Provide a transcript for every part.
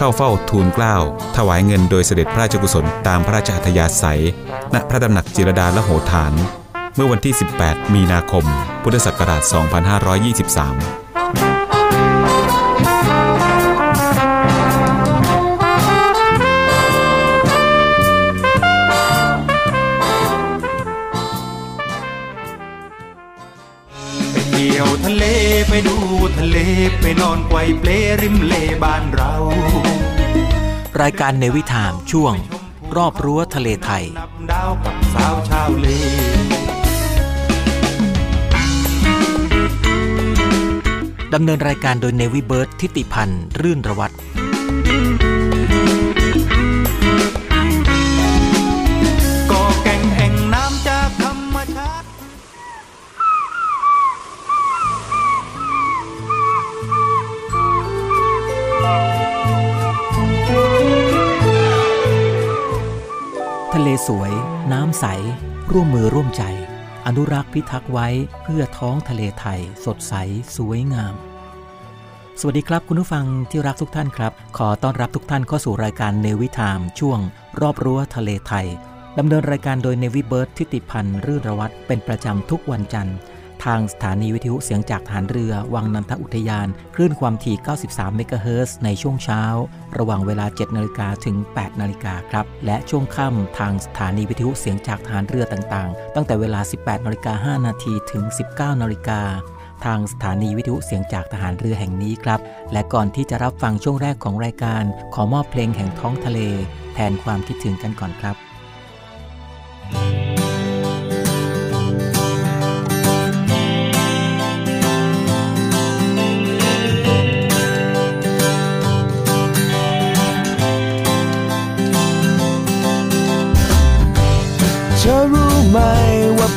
เข้าเฝ้าทูลเกล้าถวายเงินโดยเสด็จพระราชกุศลตามพระราชอัธยาศัย ณพระดำหนักจิรดาละโหฐาน เมื่อวันที่ 18 มีนาคม พุทธศักราช 2523 ไปนอนไกวเปลริมเลบ้านเรา รายการเนวิถามช่วง รอบรั้วทะเลไทยดาวกับสาวชาวเลดำเนินรายการโดยเนวิเบิร์ตทิติพันธ์ รื่นระวัตร สวย น้ำใส ร่วมมือร่วมใจ อนุรักษ์พิทักษ์ไว้เพื่อท้องทะเลไทย สดใส สวยงาม สวัสดีครับคุณผู้ฟังที่รักทุกท่านครับ ขอต้อนรับทุกท่านเข้าสู่รายการเนวิทามช่วง รอบรั้วทะเลไทยดำเนินรายการโดยเนวิเบิร์ตทิติพันธ์รื่นระวัตเป็นประจำทุกวันจันทร์ ทางสถานีวิทยุเสียงจากฐานเรือวังนันทอุทยาน คลื่นความถี่ 93 เมกะเฮิรตซ์ในช่วงเช้า ระหว่างเวลา 7 นาฬิกาถึง 8 นาฬิกาครับ และช่วงค่ำทางสถานีวิทยุเสียงจากฐานเรือต่างๆ ตั้งแต่เวลา 18 นาฬิกา 5 นาทีถึง 19 นาฬิกาทางสถานีวิทยุเสียงจากทหารเรือแห่งนี้ครับ และก่อนที่จะรับฟังช่วงแรกของรายการ ขอมอบเพลงแห่งท้องทะเล แทนความคิดถึงกันก่อนครับ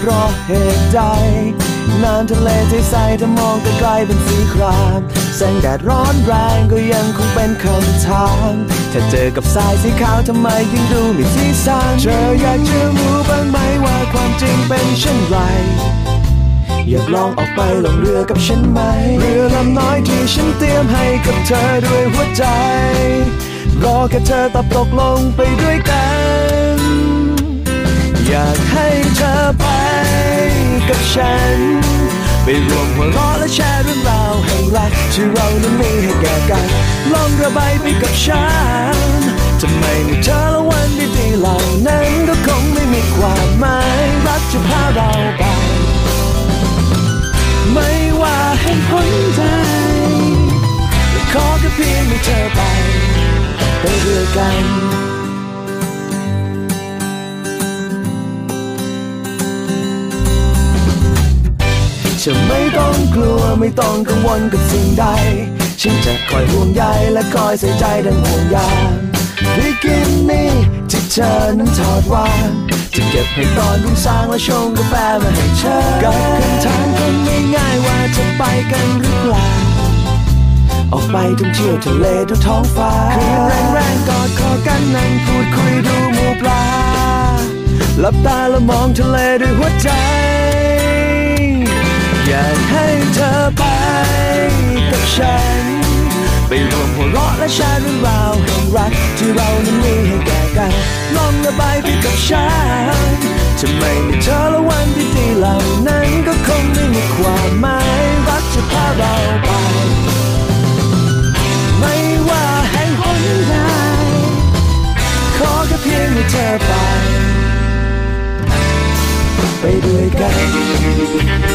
เพราะเหตุใดน้ำทะเลที่ใสถ้ามองไกลเป็นสีครามแสงแดดร้อนแรงก็ยังคงเป็นคำถามถ้าเจอกับสายสีขาวทำไมยังดูไม่สีสันเธออยากจะรู้บ้างไหมว่าความจริงเป็นเช่นไร อยากลองออกไปลงเรือกับฉันไหม เรือลำน้อยที่ฉันเตรียมให้กับเธอด้วยหัวใจ รอแค่เธอตอบตกลงไปด้วยกัน อยากให้เธอไปกับฉัน ไปรวมหัวเราะและแชร์เรื่องราวแห่งรัก ที่เรานั้นมีให้แก่กันลองระบายไปกับฉันทำไมไม่เธอละวันดีๆเหล่านั้นก็คงไม่มีความหมายรักจะพาเราไป ไม่ว่าเหตุผลใดขอแค่เพียงให้เธอไปไปด้วยกัน จะไม่ต้องกลัวไม่ต้องกังวลกับสิ่งใด ฉันจะคอยห่วงใยและคอยใส่ใจดังห่วงยางบิกินี่ที่เธอนั้นถอดวางจะเก็บให้ตอนรุ่งสางและชงกาแฟมาให้เธอกับคำถามคนง่ายๆว่าจะไปกันหรือเปล่าออกไปท่องเที่ยวทะเลดูท้องฟ้าคืนแรงๆกอดคอกันนั่งพูดคุยดูหมูปลาหลับตาแล้วมองทะเลด้วยหัวใจ อยากให้เธอไปกับฉัน ไปรวมหัวเราะและแชร์เรื่องราวแห่งรัก ที่เรานั้นมีให้แก่กันลองระบายไปกับฉันจะไม่มีเธอและวันที่ดีเหล่านั้นก็คงไม่มีความหมายรักจะพาเราไป ไม่ว่าแห่งหนใดขอแค่เพียงให้เธอไป ไปด้วยกัน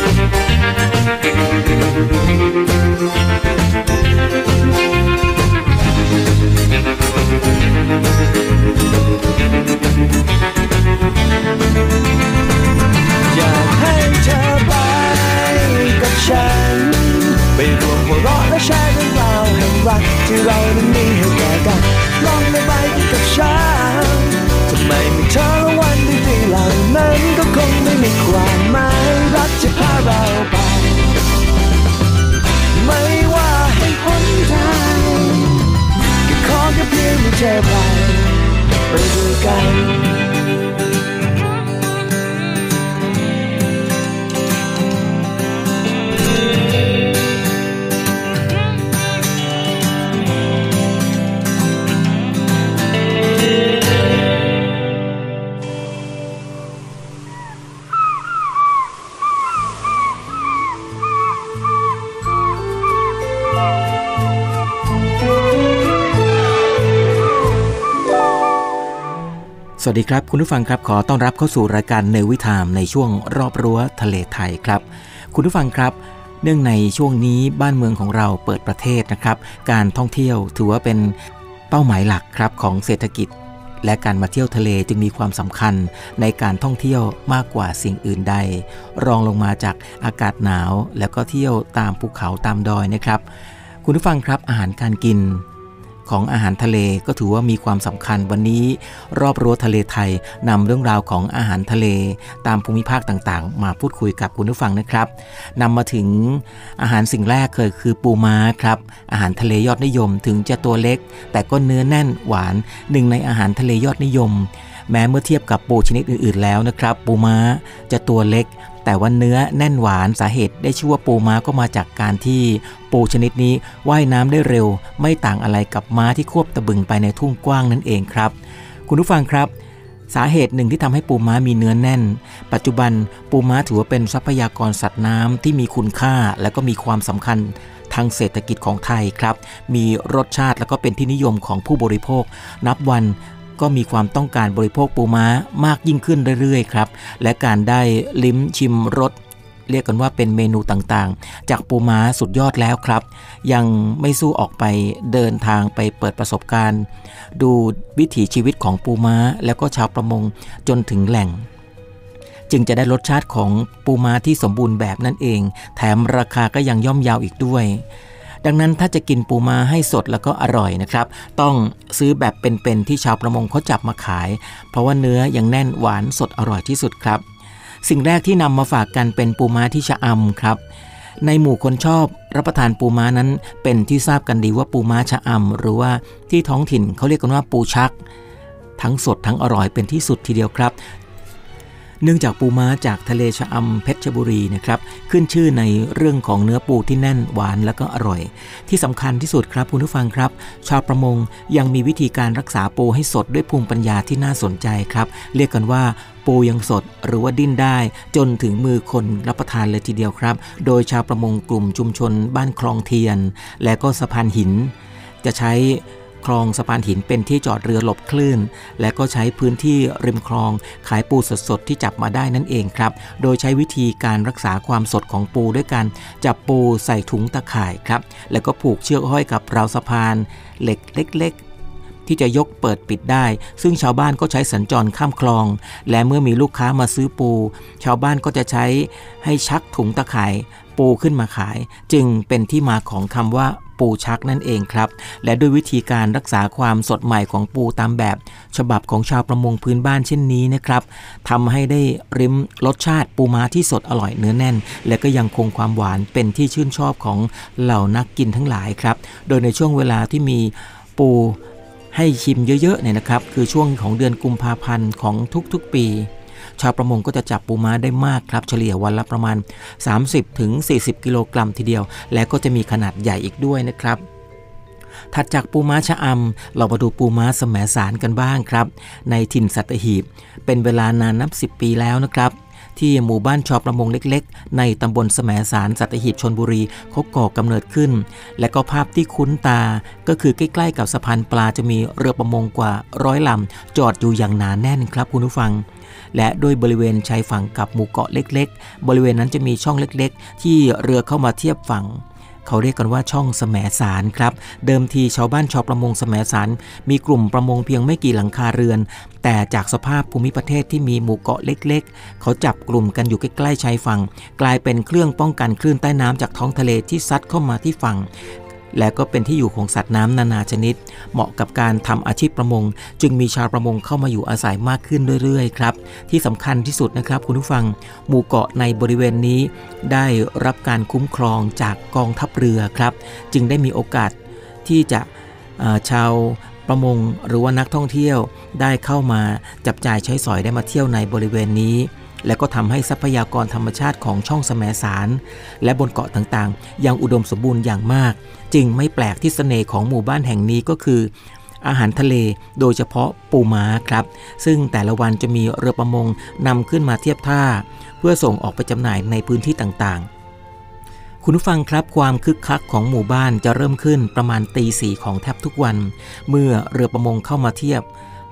อยากให้เธอไปกับฉัน ไปรวมหัวเราะและแชร์เรื่องราวแห่งรักที่เรานั้นมีให้แก่กันลองเลยไปกับฉันทำไมไม่เธอละวัน ล่านั้นก็คงไม่มีความหมายรักจะพาเราไป ดีครับ คุณผู้ฟังครับขอต้อนรับเข้าสู่รายการเนวิทามในช่วงรอบรั้วทะเลไทยครับ คุณผู้ฟังครับ เนื่องในช่วงนี้บ้านเมืองของเราเปิดประเทศนะครับ การท่องเที่ยวถือว่าเป็นเป้าหมายหลักครับของเศรษฐกิจ และการมาเที่ยวทะเลจึงมีความสำคัญในการท่องเที่ยวมากกว่าสิ่งอื่นใด รองลงมาจากอากาศหนาว แล้วก็เที่ยวตามภูเขาตามดอยนะครับ คุณผู้ฟังครับอาหารการกิน ของอาหารทะเลก็ถือว่ามีความสำคัญวันนี้ รอบรั้วทะเลไทยนำเรื่องราวของอาหารทะเล ตามภูมิภาคต่างๆ มาพูดคุยกับคุณผู้ฟังนะครับนำมาถึงอาหารสิ่งแรกเคยคือปูม้าครับ อาหารทะเลยอดนิยมถึงจะตัวเล็ก แต่ก็เนื้อแน่นหวานหนึ่งในอาหารทะเลยอดนิยม แม้เมื่อเทียบกับปูชนิดอื่นๆแล้วนะครับ ปูม้าจะตัวเล็ก แต่ว่าเนื้อแน่นหวานสาเหตุได้ชื่อว่าปูม้าก็มาจากการที่ปูชนิดนี้ว่ายน้ำได้เร็ว ไม่ต่างอะไรกับม้าที่ควบตะบึงไปในทุ่งกว้างนั่นเองครับ คุณผู้ฟังครับสาเหตุหนึ่งที่ทำให้ปูม้ามีเนื้อแน่น ปัจจุบันปูม้าถือว่าเป็นทรัพยากรสัตว์น้ำที่มีคุณค่าและก็มีความสำคัญทางเศรษฐกิจของไทยครับ มีรสชาติและก็เป็นที่นิยมของผู้บริโภค นับวัน ก็มีความต้องการบริโภคปูม้ามากยิ่งขึ้นเรื่อยๆครับ และการได้ลิ้มชิมรสเรียกกันว่าเป็นเมนูต่างๆ จากปูม้าสุดยอดแล้วครับ ยังไม่สู้ออกไปเดินทางไปเปิดประสบการณ์ ดูวิถีชีวิตของปูม้า แล้วก็ชาวประมงจนถึงแหล่ง จึงจะได้รสชาติของปูม้าที่สมบูรณ์แบบนั่นเอง แถมราคาก็ยังย่อมยาวอีกด้วย ดังนั้นถ้าจะกินปูม้าให้สดแล้วก็อร่อยนะครับ ต้องซื้อแบบเป็นๆที่ชาวประมงเขาจับมาขาย เพราะว่าเนื้อยังแน่นหวานสดอร่อยที่สุดครับ สิ่งแรกที่นำมาฝากกันเป็นปูม้าที่ชะอำครับในหมู่คนชอบรับประทานปูม้านั้นเป็นที่ทราบกันดีว่าปูม้าชะอำหรือว่าที่ท้องถิ่นเขาเรียกกันว่าปูชัก ทั้งสดทั้งอร่อยเป็นที่สุดทีเดียวครับ เนื่องจากปูม้าจากทะเลชะอำเพชรบุรีนะครับขึ้นชื่อในเรื่องของเนื้อปูที่แน่นหวานและก็อร่อย ที่สำคัญที่สุดครับคุณผู้ฟังครับ ชาวประมงยังมีวิธีการรักษาปูให้สดด้วยภูมิปัญญาที่น่าสนใจครับ เรียกกันว่าปูยังสดหรือว่าดิ้นได้จนถึงมือคนรับประทานเลยทีเดียวครับ โดยชาวประมงกลุ่มชุมชนบ้านคลองเทียน และก็สะพานหิน จะใช้ คลองสะพานหินเป็นที่จอดเรือหลบคลื่น และก็ใช้พื้นที่ริมคลองขายปูสดๆที่จับมาได้นั่นเองครับ โดยใช้วิธีการรักษาความสดของปูด้วยการจับปูใส่ถุงตะข่ายครับ แล้วก็ผูกเชือกห้อยกับราวสะพานเหล็กเล็กๆที่จะยกเปิดปิดได้ ซึ่งชาวบ้านก็ใช้สัญจรข้ามคลอง และเมื่อมีลูกค้ามาซื้อปู ชาวบ้านก็จะใช้ให้ชักถุงตะข่ายปูขึ้นมาขาย จึงเป็นที่มาของคำว่า ปูชักนั่นเองครับ และด้วยวิธีการรักษาความสดใหม่ของปูตามแบบ ฉบับของชาวประมงพื้นบ้านเช่นนี้นะครับทำให้ได้ริมรสชาติปูม้าที่สดอร่อยเนื้อแน่น และก็ยังคงความหวานเป็นที่ชื่นชอบของเหล่านักกินทั้งหลายครับ โดยในช่วงเวลาที่มีปูให้ชิมเยอะๆเนี่ยนะครับ คือช่วงของเดือนกุมภาพันธ์ของทุกๆปี ชาวประมงก็จะจับปูม้าได้มากครับ เฉลี่ยวันละประมาณ 30-40ถึงกิโลกรัมทีเดียว และก็จะมีขนาดใหญ่อีกด้วยนะครับถัดจากปูม้าชะอำเรามาดูปูม้าแสมสารกันบ้างครับ ในถิ่นสัตหีบ เป็นเวลานานนับ 10 ปีแล้วนะครับ ที่หมู่บ้านชอประมงเล็กๆ ในตำบลแสมสารสัตหีบชนบุรีเขาก่อกำเนิดขึ้น และก็ภาพที่คุ้นตา ก็คือใกล้ๆกับสะพานปลาจะมีเรือประมงกว่าร้อยลำจอดอยู่อย่างหนาแน่นครับคุณผู้ฟัง และโดยบริเวณชายฝั่งกับหมู่เกาะเล็ก ๆ บริเวณนั้นจะมีช่องเล็กๆ ที่เรือเข้ามาเทียบฝั่งเขาเรียกกันว่าช่องแสมสารครับ เดิมทีชาวบ้านชาวประมงแสมสารมีกลุ่มประมงเพียงไม่กี่หลังคาเรือน แต่จากสภาพภูมิประเทศที่มีหมู่เกาะเล็ก ๆ เขาจับกลุ่มกันอยู่ใกล้ๆชายฝั่ง กลายเป็นเครื่องป้องกันคลื่นใต้น้ำจากท้องทะเลที่ซัดเข้ามาที่ฝั่ง และก็เป็นที่อยู่ของสัตว์น้ำนานาชนิด เหมาะกับการทำอาชีพประมง จึงมีชาวประมงเข้ามาอยู่อาศัยมากขึ้นเรื่อยๆครับ ที่สำคัญที่สุดนะครับคุณผู้ฟัง หมู่เกาะในบริเวณนี้ ได้รับการคุ้มครองจากกองทัพเรือครับ จึงได้มีโอกาสที่จะชาวประมงหรือว่านักท่องเที่ยวได้เข้ามาจับจ่ายใช้สอยได้มาเที่ยวในบริเวณนี้ และก็ทำให้ทรัพยากรธรรมชาติของช่องแสมสาร และบนเกาะต่างๆ ยังอุดมสมบูรณ์อย่างมาก จึงไม่แปลกที่สเสน่ห์ของหมู่บ้านแห่งนี้ก็คือ อาหารทะเลโดยเฉพาะปูม้าครับ ซึ่งแต่ละวันจะมีเรือประมงนำขึ้นมาเทียบท่า เพื่อส่งออกไปจำหน่ายในพื้นที่ต่างๆ คุณผู้ฟังครับความคึกคักของหมู่บ้านจะเริ่มขึ้นประมาณตีสี่ของแทบทุกวัน เมื่อเรือประมงเข้ามาเทียบ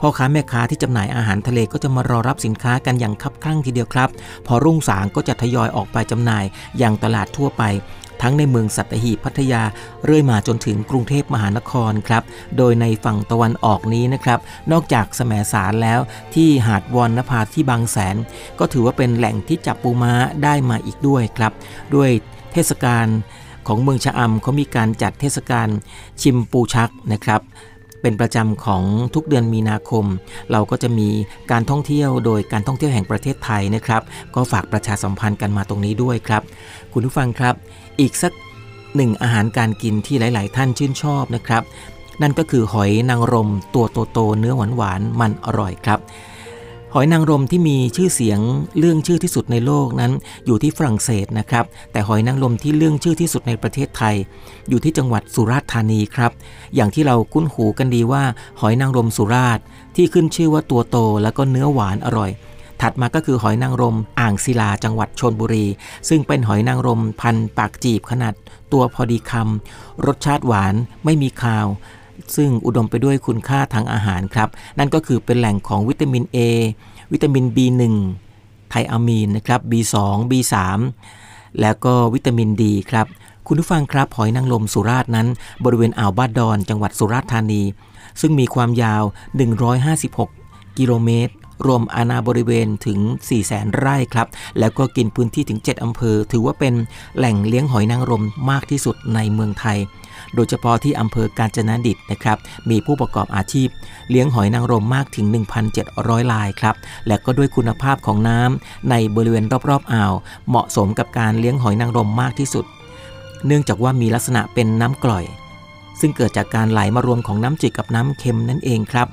พ่อค้าแม่ค้าที่จำหน่ายอาหารทะเลก็จะมารอรับสินค้ากันอย่างคับคั่งทีเดียวครับ พอรุ่งสางก็จะทยอยออกไปจำหน่ายอย่างตลาดทั่วไป ทั้งในเมืองสัตหีบพัทยา เรื่อยมาจนถึงกรุงเทพมหานครครับ โดยในฝั่งตะวันออกนี้นะครับ นอกจากแสมสารแล้วที่หาดวอนนภาที่บางแสน ก็ถือว่าเป็นแหล่งที่จับปูม้าได้มาอีกด้วยครับ ด้วยเทศกาลของเมืองชะอำเขามีการจัดเทศกาลชิมปูชักนะครับเป็นประจำของทุกเดือนมีนาคม เราก็จะมีการท่องเที่ยวโดยการท่องเที่ยวแห่งประเทศไทยนะครับ ก็ฝากประชาสัมพันธ์กันมาตรงนี้ด้วยครับ คุณผู้ฟังครับ อีกสักหนึ่งอาหารการกินที่หลาย ๆ ท่านชื่นชอบนะครับ นั่นก็คือหอยนางรมตัวโตๆเนื้อหวานๆมันอร่อยครับ หอยนางรมที่มีชื่อเสียงเรื่องชื่อที่สุดในโลกนั้น อยู่ที่ฝรั่งเศสนะครับ แต่หอยนางรมที่เรื่องชื่อที่สุดในประเทศไทย อยู่ที่จังหวัดสุราษฎร์ธานีครับ อย่างที่เราคุ้นหูกันดีว่า หอยนางรมสุราษฎร์ที่ขึ้นชื่อว่าตัวโตแล้วก็เนื้อหวานอร่อย ถัดมาก็คือหอยนางรมอ่างศิลาจังหวัดชนบุรี ซึ่งเป็นหอยนางรมพันปากจีบขนาดตัวพอดีคำรสชาติหวานไม่มีคาว ซึ่งอุดมไปด้วยคุณค่าทางอาหารครับ นั่นก็คือเป็นแหล่งของวิตามิน A วิตามิน B1 ไทอะมีนนะครับ B2 B3 แล้วก็วิตามินดีครับคุณผู้ฟังครับหอยนางรมสุราษฎร์นั้น บริเวณอ่าวบ้านดอนจังหวัดสุราษฎร์ธานี ซึ่งมีความยาว 156 กิโลเมตร รวมอาณาบริเวณถึง 4 0 0แสนไร่ครับ แล้วก็กินพื้นที่ถึง 7 อำเภอ ถือว่าเป็นแหล่งเลี้ยงหอยนางรมมากที่สุดในเมืองไทย โดยเฉพาะที่อำเภอกาญจนดิตนะครับ มีผู้ประกอบอาชีพ เลี้ยงหอยนางรมมากถึง 1,700 ลายครับ และก็ด้วยคุณภาพของน้ำในบริเวณรอบๆอ่าว เหมาะสมกับการเลี้ยงหอยนางรมมากที่สุด เนื่องจากว่ามีลักษณะเป็นน้ำกร่อย ซึ่งเกิดจากการไหลมารวมของน้ำจืดกับน้ำเค็มนั่นเองครับ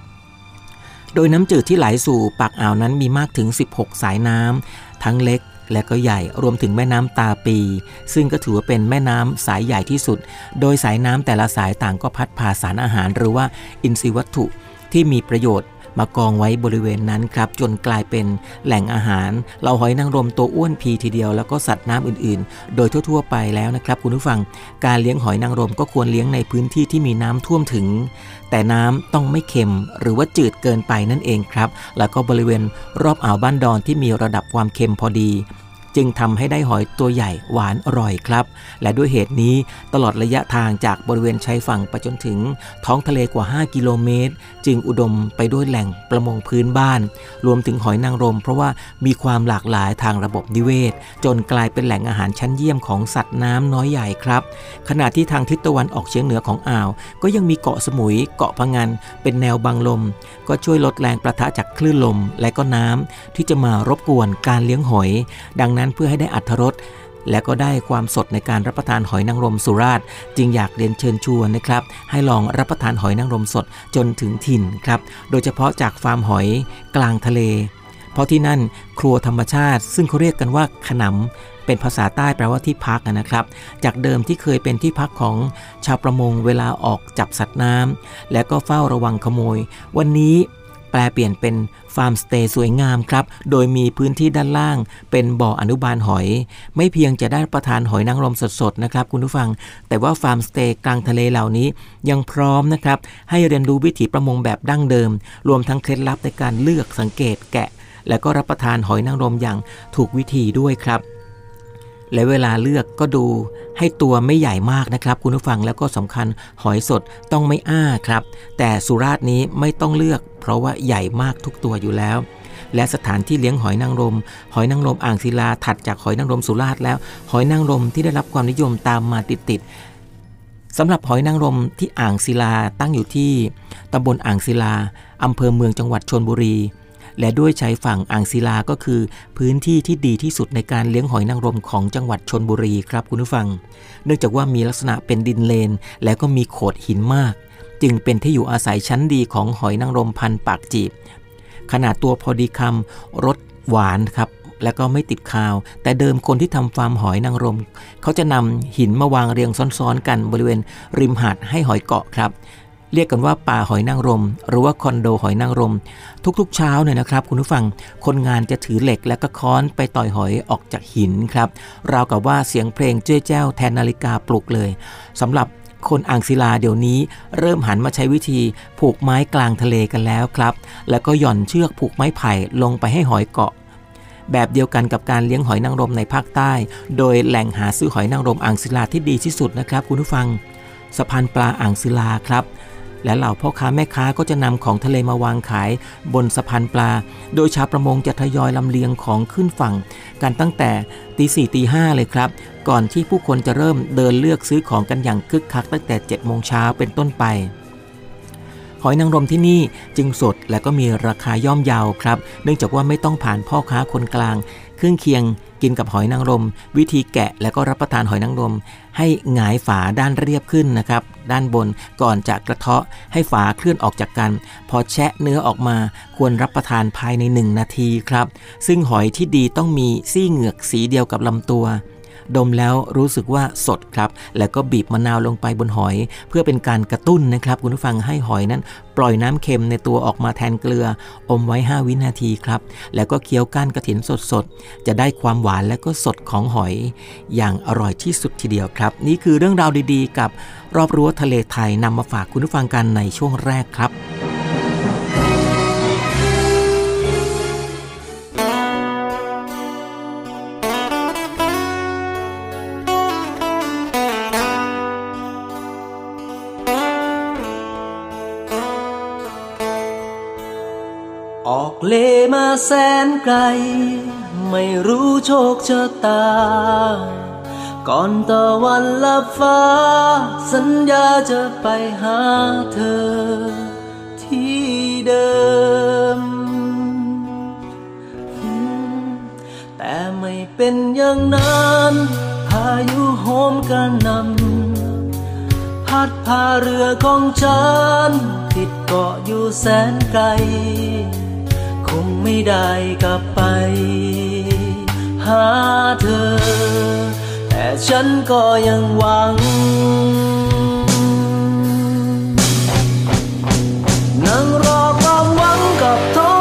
โดยน้ำจืดที่ไหลสู่ปากอ่าวนั้นมีมากถึง 16 สายน้ำทั้งเล็กและก็ใหญ่รวมถึงแม่น้ำตาปี ซึ่งก็ถือว่าเป็นแม่น้ำสายใหญ่ที่สุด โดยสายน้ำแต่ละสายต่างก็พัดพาสารอาหาร หรือว่าอินทรีย์วัตถุที่มีประโยชน์ มากองไว้บริเวณนั้นครับ จนกลายเป็นแหล่งอาหาร เราหอยนางรมตัวอ้วนพีทีเดียวแล้วก็สัตว์น้ำอื่นๆ โดยทั่ว ๆ ไปแล้วนะครับ คุณผู้ฟังการเลี้ยงหอยนางรมก็ควรเลี้ยงในพื้นที่ที่มีน้ำท่วมถึง แต่น้ำต้องไม่เค็มหรือว่าจืดเกินไปนั่นเองครับ แล้วก็บริเวณรอบอ่าวบ้านดอนที่มีระดับความเค็มพอดีจึงทำให้ได้หอยตัวใหญ่หวานอร่อยครับ และด้วยเหตุนี้ตลอดระยะทางจากบริเวณชายฝั่งไปจนถึงท้องทะเลกว่า 5 กิโลเมตรจึงอุดมไปด้วยแหล่งประมงพื้นบ้าน รวมถึงหอยนางรม เพราะว่ามีความหลากหลายทางระบบนิเวศ จนกลายเป็นแหล่งอาหารชั้นเยี่ยมของสัตว์น้ำน้อยใหญ่ครับ ขณะที่ทางทิศตะวันออกเฉียงเหนือของอ่าว ก็ยังมีเกาะสมุยเกาะพังงานเป็นแนวบังลม ก็ช่วยลดแรงประทะจากคลื่นลมและก็น้ำที่จะมารบกวนการเลี้ยงหอย ดังนั้นเพื่อให้ได้อัธรส และก็ได้ความสดในการรับประทานหอยนางรมสุราษฎร์จึงอยากเรียนเชิญชวนนะครับ ให้ลองรับประทานหอยนางรมสดจนถึงถิ่นครับ โดยเฉพาะจากฟาร์มหอยกลางทะเล เพราะที่นั่นครัวธรรมชาติ ซึ่งเขาเรียกกันว่าขนขนำเป็นภาษาใต้แปลว่าที่พักนะครับ จากเดิมที่เคยเป็นที่พักของชาวประมงเวลาออกจับสัตว์น้ำและก็เฝ้าระวังขโมย วันนี้ แปรเปลี่ยนเป็นฟาร์มสเตย์สวยงามครับ โดยมีพื้นที่ด้านล่าง เป็นบ่ออนุบาลหอย ไม่เพียงจะได้รับประทานหอยนางรมสดๆนะครับคุณผู้ฟัง แต่ว่าฟาร์มสเตย์กลางทะเลเหล่านี้ยังพร้อมนะครับ ให้เรียนรู้วิถีประมงแบบดั้งเดิม รวมทั้งเคล็ดลับในการเลือกสังเกตแกะ และก็รับประทานหอยนางรมอย่างถูกวิธีด้วยครับ และเวลาเลือกก็ดูให้ตัวไม่ใหญ่มากนะครับ คุณผู้ฟังแล้วก็สำคัญหอยสดต้องไม่อ้าครับ แต่สุราษฎร์นี้ไม่ต้องเลือก เพราะว่าใหญ่มากทุกตัวอยู่แล้ว และสถานที่เลี้ยงหอยนางรม หอยนางรมอ่างศิลาถัดจากหอยนางรมสุราษฎร์แล้ว หอยนางรมที่ได้รับความนิยมตามมาติดๆสำหรับหอยนางรมที่อ่างศิลาตั้งอยู่ที่ตำบลอ่างศิลาอำเภอเมืองจังหวัดชนบุรี และด้วยชายฝั่งอ่างศิลาก็คือ พื้นที่ที่ดีที่สุดในการเลี้ยงหอยนางรมของจังหวัดชนบุรีครับคุณผู้ฟัง เนื่องจากว่ามีลักษณะเป็นดินเลน และก็มีโขดหินมาก จึงเป็นที่อยู่อาศัยชั้นดีของหอยนางรมพันปากจีบ ขนาดตัวพอดีคำรสหวานครับและก็ไม่ติดคาว แต่เดิมคนที่ทำฟาร์มหอยนางรม เขาจะนำหินมาวางเรียงซ้อนๆกันบริเวณริมหาดให้หอยเกาะครับ เรียกกันว่าป่าหอยนางรม หรือว่าคอนโดหอยนางรม ทุกๆเช้าเนี่ยนะครับ คุณผู้ฟังคนงานจะถือเหล็กและก็ค้อนไปต่อยหอยออกจากหินครับราวกับว่าเสียงเพลงเจ้ยแจ้วแทนนาฬิกาปลุกเลยสำหรับคนอ่างศิลาเดี๋ยวนี้เริ่มหันมาใช้วิธีผูกไม้กลางทะเลกันแล้วครับ แล้วก็หย่อนเชือกผูกไม้ไผ่ลงไปให้หอยเกาะแบบเดียวกันกับการเลี้ยงหอยนางรมในภาคใต้ โดยแหล่งหาซื้อหอยนางรมอ่างศิลาที่ดีที่สุดนะครับคุณผู้ฟัง สะพานปลาอ่างศิลาครับ และเหล่าพ่อค้าแม่ค้าก็จะนำของทะเลมาวางขายบนสะพานปลา โดยชาวประมงจะทยอยลำเลียงของขึ้นฝั่ง กันตั้งแต่ตีสี่ตีห้าเลยครับ ก่อนที่ผู้คนจะเริ่มเดินเลือกซื้อของกันอย่างคึกคักตั้งแต่7จ็ดโมงเช้าเป็นต้นไปหอยนางรมที่นี่จึงสดและก็มีราคาย่อมเยาวครับ เนื่องจากว่าไม่ต้องผ่านพ่อค้าคนกลาง เครื่องเคียงกินกับหอยนางรม วิธีแกะแล้วก็รับประทานหอยนางรม ให้หงายฝาด้านเรียบขึ้นนะครับ ด้านบนก่อนจะกระเทาะให้ฝาเคลื่อนออกจากกัน พอแชะเนื้อออกมาควรรับประทานภายใน 1 นาทีครับ ซึ่งหอยที่ดีต้องมีซี่เหงือกสีเดียวกับลำตัว ดมแล้วรู้สึกว่าสดครับ แล้วก็บีบมะนาวลงไปบนหอย เพื่อเป็นการกระตุ้นนะครับ คุณผู้ฟังให้หอยนั้น ปล่อยน้ำเค็มในตัวออกมาแทนเกลือ อมไว้ 5 วินาทีครับ แล้วก็เคี้ยวก้านกระถินสดๆ จะได้ความหวานและก็สดของหอย อย่างอร่อยที่สุดทีเดียวครับ นี่คือเรื่องราวดีๆ กับรอบรั้วทะเลไทยนำมาฝากคุณผู้ฟังกันในช่วงแรกครับ เลมาแสนไกล ไม่รู้โชคชะตา ก่อนตะวันลับฟ้า สัญญาจะไปหาเธอ ที่เดิม แต่ไม่เป็นอย่างนั้นพายุโหมกระนำพัดพาเรือของฉันติดเกาะอยู่แสนไกล คงไม่ได้กลับไป หาเธอ แต่ฉันก็ยังหวัง นั่งรอความหวังกับท้อง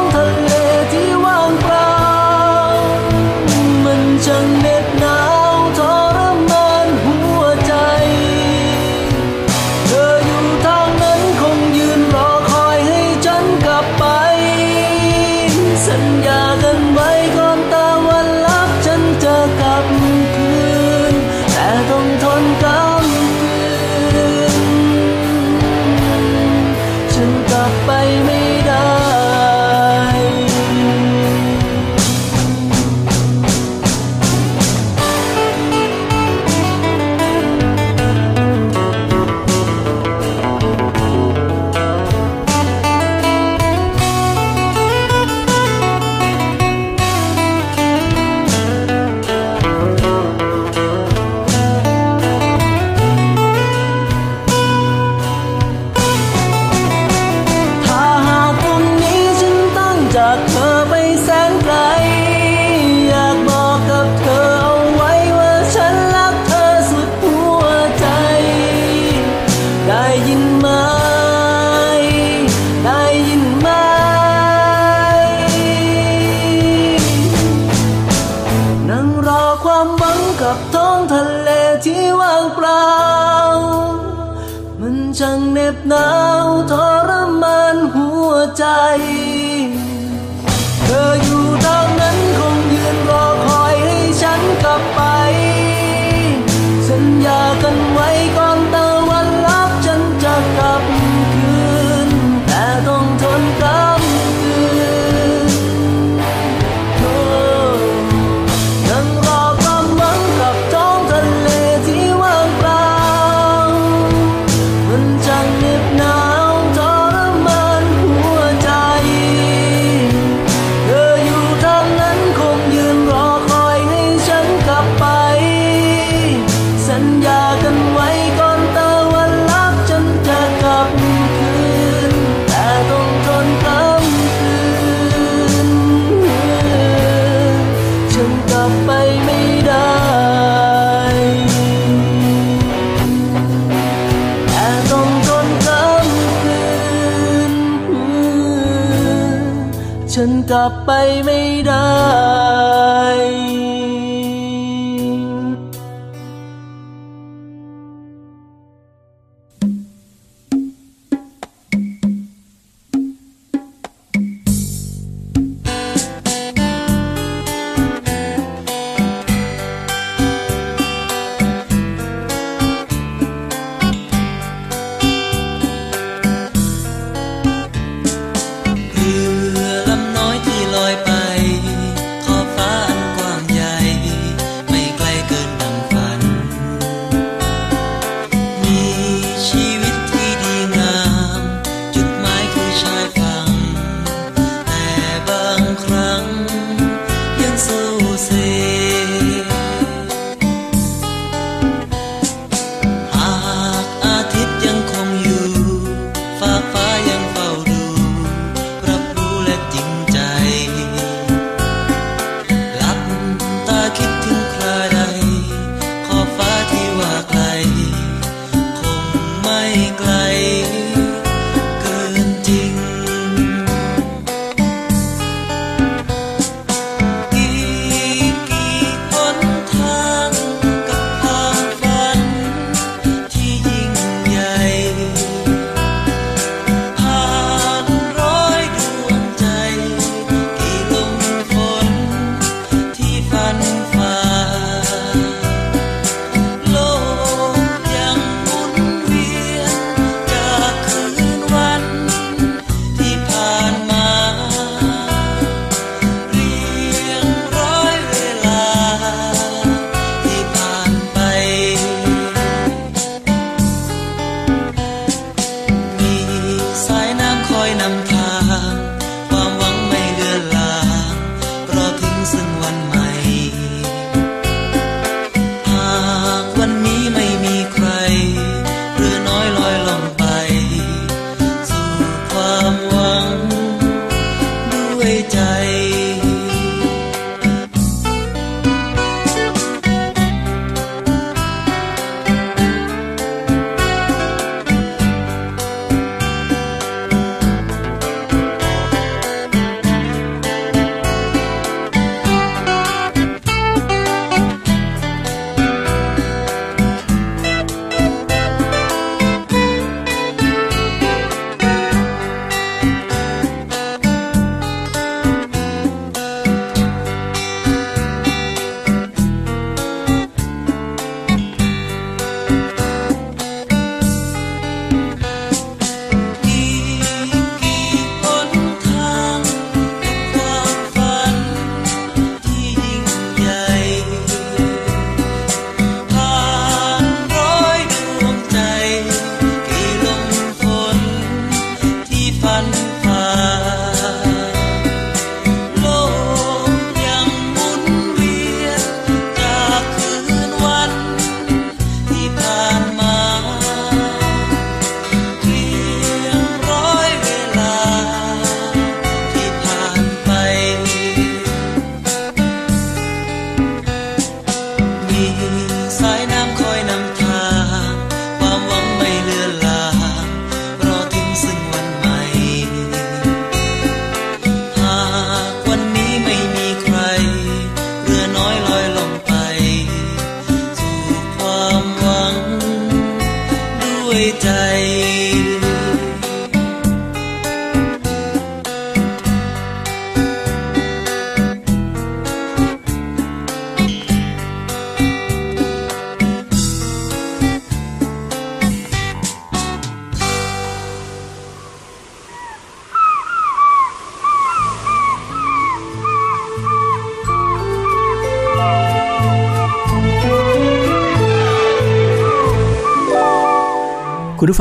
กลับไปไม่ได้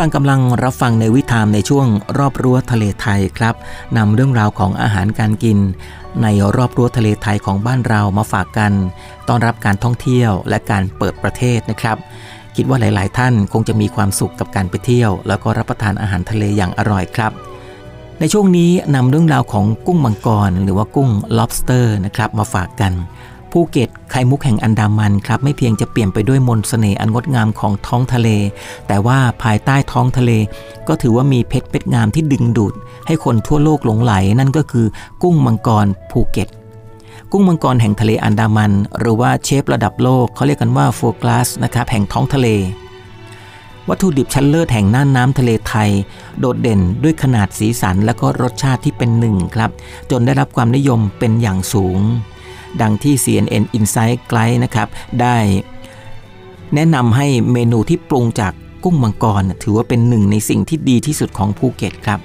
ฟังกำลังรับฟังในวิถามในช่วงรอบรั้วทะเลไทยครับนำเรื่องราวของอาหารการกิน ในรอบรั้วทะเลไทยของบ้านเรามาฝากกัน ต้อนรับการท่องเที่ยวและการเปิดประเทศนะครับ คิดว่าหลาย ๆ ท่านคงจะมีความสุขกับการไปเที่ยว แล้วก็รับประทานอาหารทะเลอย่างอร่อยครับ ในช่วงนี้นำเรื่องราวของกุ้งมังกรหรือว่ากุ้ง lobster นะครับมาฝากกัน ภูเก็ตไข่มุกแห่งอันดามันครับไม่เพียงจะเปลี่ยนไปด้วยมนสเสน่ห์อันงดงามของท้องทะเล แต่ว่าภายใต้ท้องทะเล ก็ถือว่ามีเพชรเป็ดงามที่ดึงดูด ให้คนทั่วโลกหลงไหลนั่นก็คือกุ้งมังกรภูเก็ต กุ้งมังกรแห่งทะเลอันดามัน หรือว่าเชฟระดับโลกเขาเรียกกันว่าโฟกลาสนะครับแห่งท้องทะเล วัตถุดิบชั้นเลิศแห่งน่านน้ำทะเลไทย โดดเด่นด้วยขนาดสีสันและก็รสชาติที่เป็นหนึ่งครับ จนได้รับความนิยมเป็นอย่างสูง ดังที่ CNN Insight Guide นะครับ ได้แนะนำให้เมนูที่ปรุงจากกุ้งมังกร ถือว่าเป็นหนึ่งในสิ่งที่ดีที่สุดของภูเก็ตครับ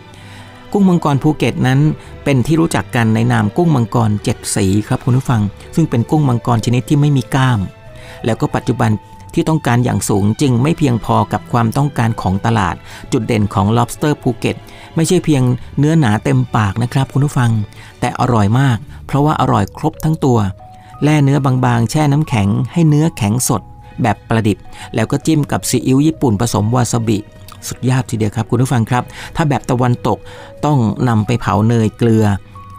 กุ้งมังกรภูเก็ตนั้น เป็นที่รู้จักกันในนามกุ้งมังกรเจ็ดสีครับคุณผู้ฟัง ซึ่งเป็นกุ้งมังกรชนิดที่ไม่มีก้าม แล้วก็ปัจจุบัน ที่ต้องการอย่างสูงจึงไม่เพียงพอกับความต้องการของตลาด จุดเด่นของ lobster ภูเก็ตไม่ใช่เพียงเนื้อหนาเต็มปากนะครับคุณผู้ฟัง แต่อร่อยมาก เพราะว่าอร่อยครบทั้งตัวแล่เนื้อบางๆ แช่น้ำแข็งให้เนื้อแข็งสด แบบประดิบ แล้วก็จิ้มกับซีอิ๊วญี่ปุ่นผสมวาซาบิ สุดยอดทีเดียวครับคุณผู้ฟังครับ ถ้าแบบตะวันตกต้องนำไปเผาเนยเกลือ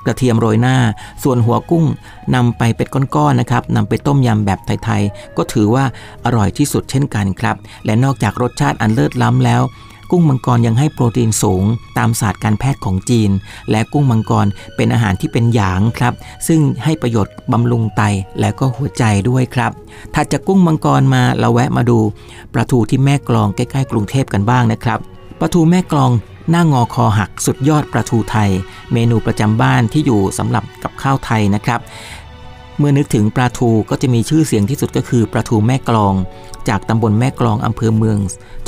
กระเทียมโรยหน้า ส่วนหัวกุ้งนำไปเป็นก้อนๆนะครับนำไปต้มยำแบบไทยๆ ก็ถือว่าอร่อยที่สุดเช่นกันครับ และนอกจากรสชาติอันเลิศล้ำแล้ว กุ้งมังกรยังให้โปรตีนสูง ตามศาสตร์การแพทย์ของจีน และกุ้งมังกรเป็นอาหารที่เป็นหยางครับ ซึ่งให้ประโยชน์บำรุงไตและก็หัวใจด้วยครับถัดจากกุ้งมังกรมาเราแวะมาดูปลาทูที่แม่กลองใกล้ๆกรุงเทพกันบ้างนะครับปลาทูแม่กลอง หน้างอคอหักสุดยอดปลาทูไทย เมนูประจำบ้านที่อยู่สำหรับกับข้าวไทยนะครับ เมื่อนึกถึงปลาทูก็จะมีชื่อเสียงที่สุดก็คือปลาทูแม่กลอง จากตำบลแม่กลองอำเภอเมือง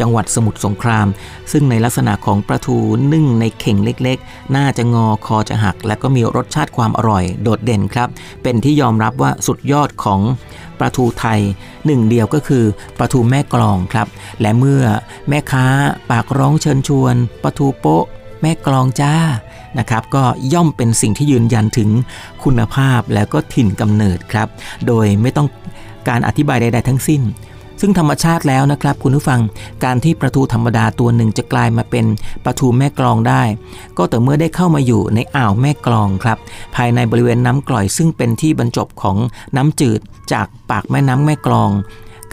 จังหวัดสมุทรสงคราม ซึ่งในลักษณะของปลาทูนึ่งในเข่งเล็กๆ น่าจะงอคอจะหัก และก็มีรสชาติความอร่อยโดดเด่นครับ เป็นที่ยอมรับว่าสุดยอดของปลาทูไทยหนึ่งเดียวก็คือปลาทูแม่กลองครับ และเมื่อแม่ค้าปากร้องเชิญชวนปลาทูโป๊ะ แม่กลองจ้านะครับ ก็ย่อมเป็นสิ่งที่ยืนยันถึงคุณภาพแล้วก็ถิ่นกำเนิดครับ โดยไม่ต้องการอธิบายใด ๆ ทั้งสิ้น ซึ่งธรรมชาติแล้วนะครับ คุณผู้ฟังการที่ปลาทูธรรมดาตัวหนึ่งจะกลายมาเป็นปลาทูแม่กลองได้ ก็แต่เมื่อได้เข้ามาอยู่ในอ่าวแม่กลองครับ ภายในบริเวณน้ำกร่อยซึ่งเป็นที่บรรจบของน้ำจืดจากปากแม่น้ำแม่กลอง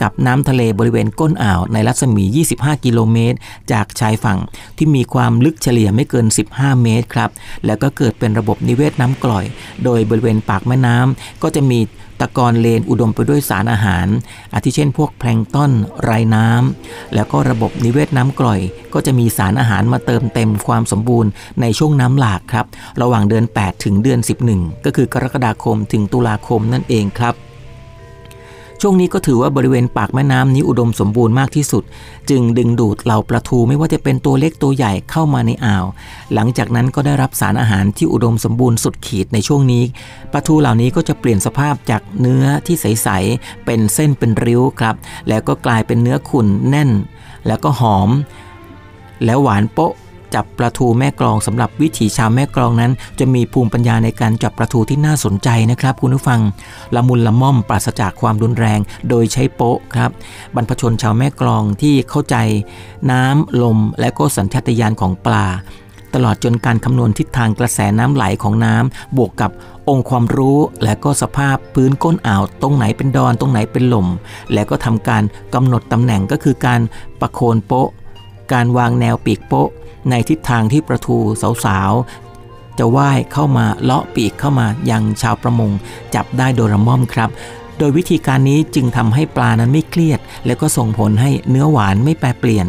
กับน้ำทะเลบริเวณก้นอ่าวในรัศมี 25 กิโลเมตร จากชายฝั่งที่มีความลึกเฉลี่ยไม่เกิน 15 เมตรครับ แล้วก็เกิดเป็นระบบนิเวศน้ำกร่อย โดยบริเวณปากแม่น้ำก็จะมีตะกอนเลนอุดมไปด้วยสารอาหาร อาทิเช่นพวกแพลงต้นไรน้ำแล้วก็ระบบนิเวศน้ำกร่อย ก็จะมีสารอาหารมาเติมเต็มความสมบูรณ์ในช่วงน้ำหลากครับ ระหว่างเดือน 8 ถึงเดือน 11 ก็คือกรกฎาคมถึงตุลาคมนั่นเองครับ ช่วงนี้ก็ถือว่าบริเวณปากแม่น้ำนี้อุดมสมบูรณ์มากที่สุด จึงดึงดูดเหล่าปลาทูไม่ว่าจะเป็นตัวเล็กตัวใหญ่เข้ามาในอ่าว หลังจากนั้นก็ได้รับสารอาหารที่อุดมสมบูรณ์สุดขีดในช่วงนี้ปลาทูเหล่านี้ก็จะเปลี่ยนสภาพจากเนื้อที่ใสๆเป็นเส้นเป็นริ้วครับ แล้วก็กลายเป็นเนื้อขุ่นแน่น แล้วก็หอม แล้วหวานโป๊ะ จับปลาทูแม่กลองสำหรับวิถีชาวแม่กลองนั้น จะมีภูมิปัญญาในการจับปลาทูที่น่าสนใจนะครับ คุณผู้ฟังละมุนละม่อมปราศจากความรุนแรง โดยใช้โป๊ะครับ บรรพชนชาวแม่กลองที่เข้าใจ น้ำลม และก็สัญชาตญาณของปลา ตลอดจนการคำนวณทิศทางกระแสน้ำไหลของน้ำบวกกับองค์ความรู้และก็สภาพพื้นก้นอ่าว ตรงไหนเป็นดอนตรงไหนเป็นหล่ม แล้วก็ทำการกำหนดตำแหน่งก็คือการประโคนโป๊ะ การวางแนวปีกโป๊ะ ในทิศทางที่ประทูสาวๆ จะว่ายเข้ามาเลาะปีกเข้ามายังชาวประมง จับได้โดยระม่อมครับ โดยวิธีการนี้จึงทำให้ปลานั้นไม่เครียด และก็ส่งผลให้เนื้อหวานไม่แปรเปลี่ยน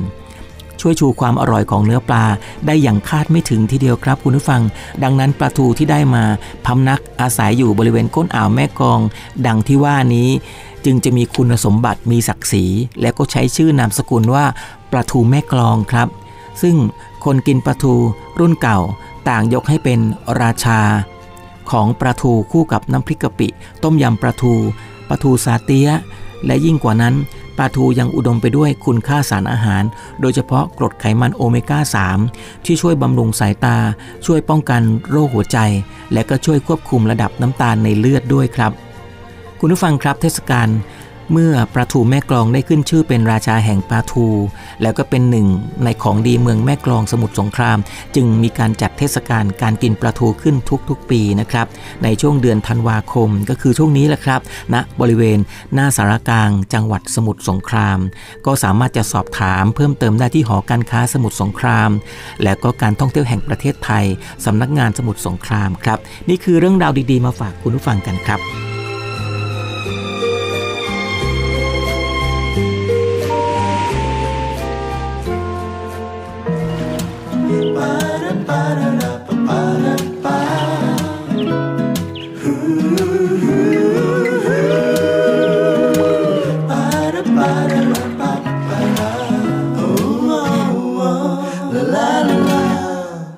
ช่วยชูความอร่อยของเนื้อปลาได้อย่างคาดไม่ถึงทีเดียวครับคุณผู้ฟัง ดังนั้นปลาทูที่ได้มาพำนักอาศัยอยู่บริเวณก้นอ่าวแม่กอง ดังที่ว่านี้จึงจะมีคุณสมบัติมีศักดิ์ศรี และก็ใช้ชื่อนามสกุลว่าปลาทูแม่กลองครับ ซึ่งคนกินปลาทูรุ่นเก่าต่างยกให้เป็นราชา ของปลาทูคู่กับน้ำพริกกะปิ ต้มยำปลาทูปลาทูซาเตียและยิ่งกว่านั้นปลาทูยังอุดมไปด้วยคุณค่าสารอาหาร โดยเฉพาะกรดไขมันโอเมก้า 3 ที่ช่วยบำรุงสายตา ช่วยป้องกันโรคหัวใจ และก็ช่วยควบคุมระดับน้ำตาลในเลือดด้วยครับ คุณผู้ฟังครับเทศกาล เมื่อปลาทูแม่กลองได้ขึ้นชื่อเป็นราชาแห่งปลาทู แล้วก็เป็นหนึ่งในของดีเมืองแม่กลองสมุทรสงคราม จึงมีการจัดเทศกาลการกินปลาทูขึ้นทุกๆปีนะครับ ในช่วงเดือนธันวาคมก็คือช่วงนี้แหละครับณนะบริเวณหน้าสารกลางจังหวัดสมุทรสงคราม ก็สามารถจะสอบถามเพิ่มเติมได้ที่หอการค้าสมุทรสงคราม และก็การท่องเที่ยวแห่งประเทศไทยสำนักงานสมุทรสงครามครับนี่คือเรื่องราวดีๆ มาฝากคุณผู้ฟังกันครับ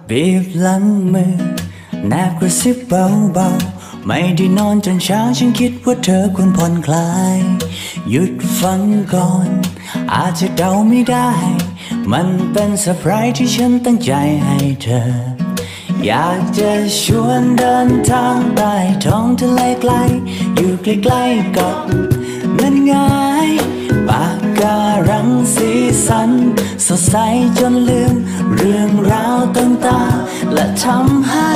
บีบหลังมือแไม่ได้นอนจนเช้าฉันคิดว่าเธอควรผ่อนคลาย หยุดฟังก่อน อาจจะเดาไม่ได้ มันเป็นเซอร์ไพรส์ที่ฉันตั้งใจให้เธอ อยากจะชวนเดินทางใต้ท้องทะเลไกล อยู่ใกล้ๆกับนั่นไงปากการังสีสัน สดใสจนลืม เรื่องราวต่างๆและทำให้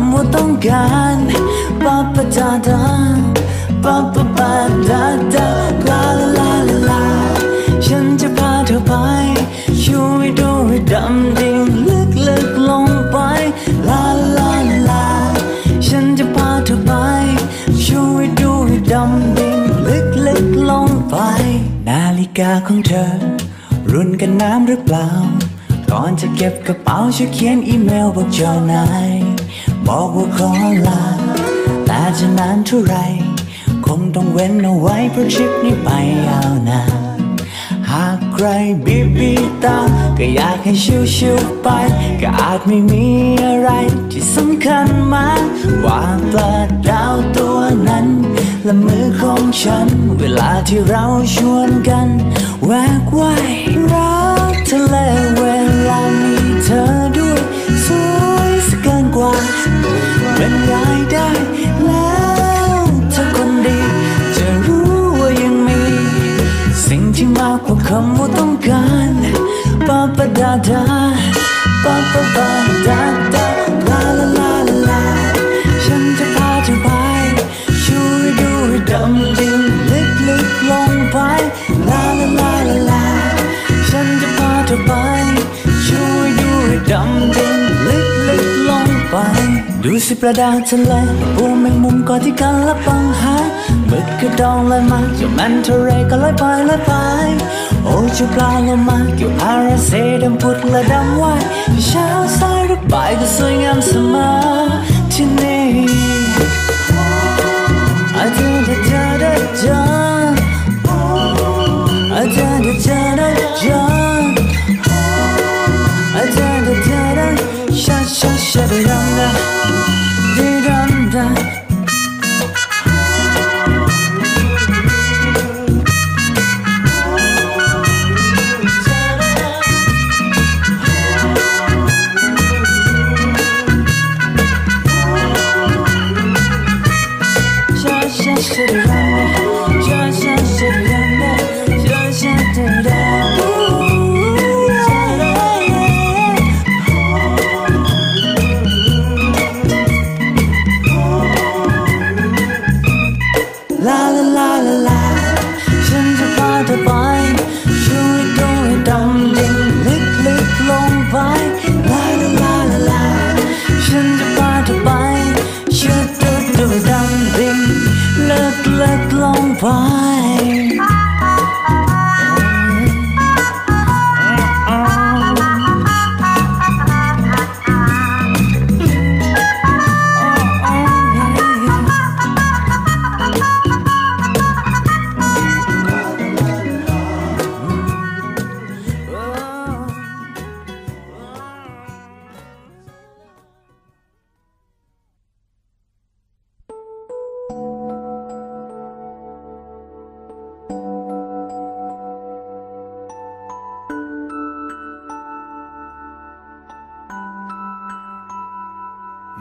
ำว่าต้องการปาปะดาดาปาปะปาดาดาลาลาลาลาลา ฉันจะพาเธอไปช่วยดูให้ดำดิ่งลึกลึกลงไปลาลาลาลา ฉันจะพาเธอไปช่วยดูให้ดำดิ่งลึกลึกลงไป นาฬิกาของเธอ รุ่นกันน้ำหรือเปล่า ก่อนจะเก็บกระเป๋าช่วยเขียนอีเมลบอกเจ้านาย บอกว่าขอลา แต่จะนานเท่าไร คงต้องเว้นเอาไว้เพราะทริปนี้ไปยาวนานหากใครบีบีตา ก็อยากให้ชิวๆไป ก็อาจไม่มีอะไรที่สำคัญมากกว่าปลาดาวตัวนั้น และมือของฉัน เวลาที่เราชวนกันแวกว่ายรักทะเลเวลามีเธอด้วย สวยสเกินกว่า บรรยายได้แล้วเธอคนดี จะรู้ว่ายังมี สิ่งที่มากกว่าคำว่าต้องการปาปะดาดาปาปะดาดา ดูสิปลาดาทะเลปูแมงมุมก่อที่กันละปังหาหมึกกระดองลอยมาเจ้าแมนทะเลก็ลอยไปลอยไป โอ้เจ้าปลาโลมาเกี่ยวพาราเซดำพุดและดำว่ายเช้าสายหรือบ่ายก็สวยงามเสมอที่นี่อาจารย์จะเจอได้เจออาจารย์จะเจอได้เจออาจารย์จะเจอได้ชาชาชาดดำดา